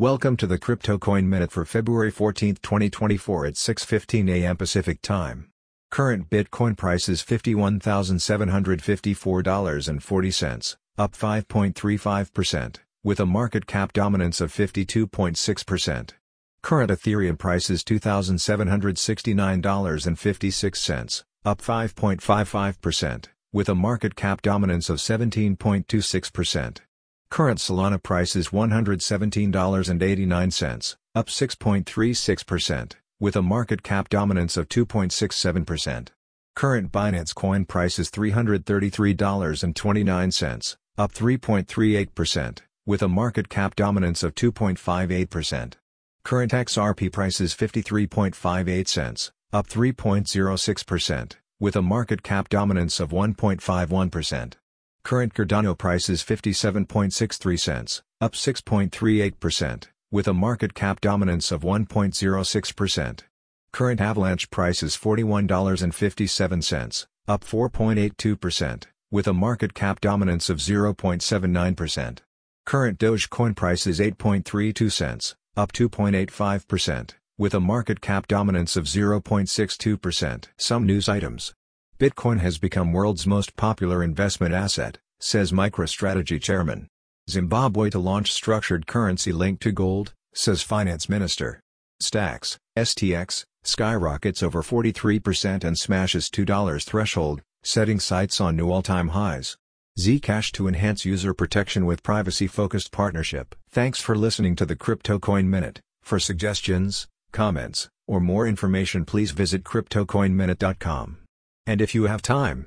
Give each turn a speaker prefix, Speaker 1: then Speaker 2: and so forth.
Speaker 1: Welcome to the Crypto Coin Minute for February 14, 2024 at 6:15 a.m. Pacific Time. Current Bitcoin price is $51,754.40, up 5.35%, with a market cap dominance of 52.6%. Current Ethereum price is $2,769.56, up 5.55%, with a market cap dominance of 17.26%. Current Solana price is $117.89, up 6.36%, with a market cap dominance of 2.67%. Current Binance Coin price is $333.29, up 3.38%, with a market cap dominance of 2.58%. Current XRP price is 53.58 cents, up 3.06%, with a market cap dominance of 1.51%. Current Cardano price is 57.63 cents, up 6.38%, with a market cap dominance of 1.06%. Current Avalanche price is $41.57, up 4.82%, with a market cap dominance of 0.79%. Current Dogecoin price is 8.32 cents, up 2.85%, with a market cap dominance of 0.62%. Some news items. Bitcoin has become world's most popular investment asset, says MicroStrategy chairman. Zimbabwe to launch structured currency linked to gold, says finance minister. Stacks, STX, skyrockets over 43% and smashes $2 threshold, setting sights on new all-time highs. Zcash to enhance user protection with privacy-focused partnership. Thanks for listening to the Crypto Coin Minute. For suggestions, comments, or more information please visit CryptoCoinMinute.com. And if you have time,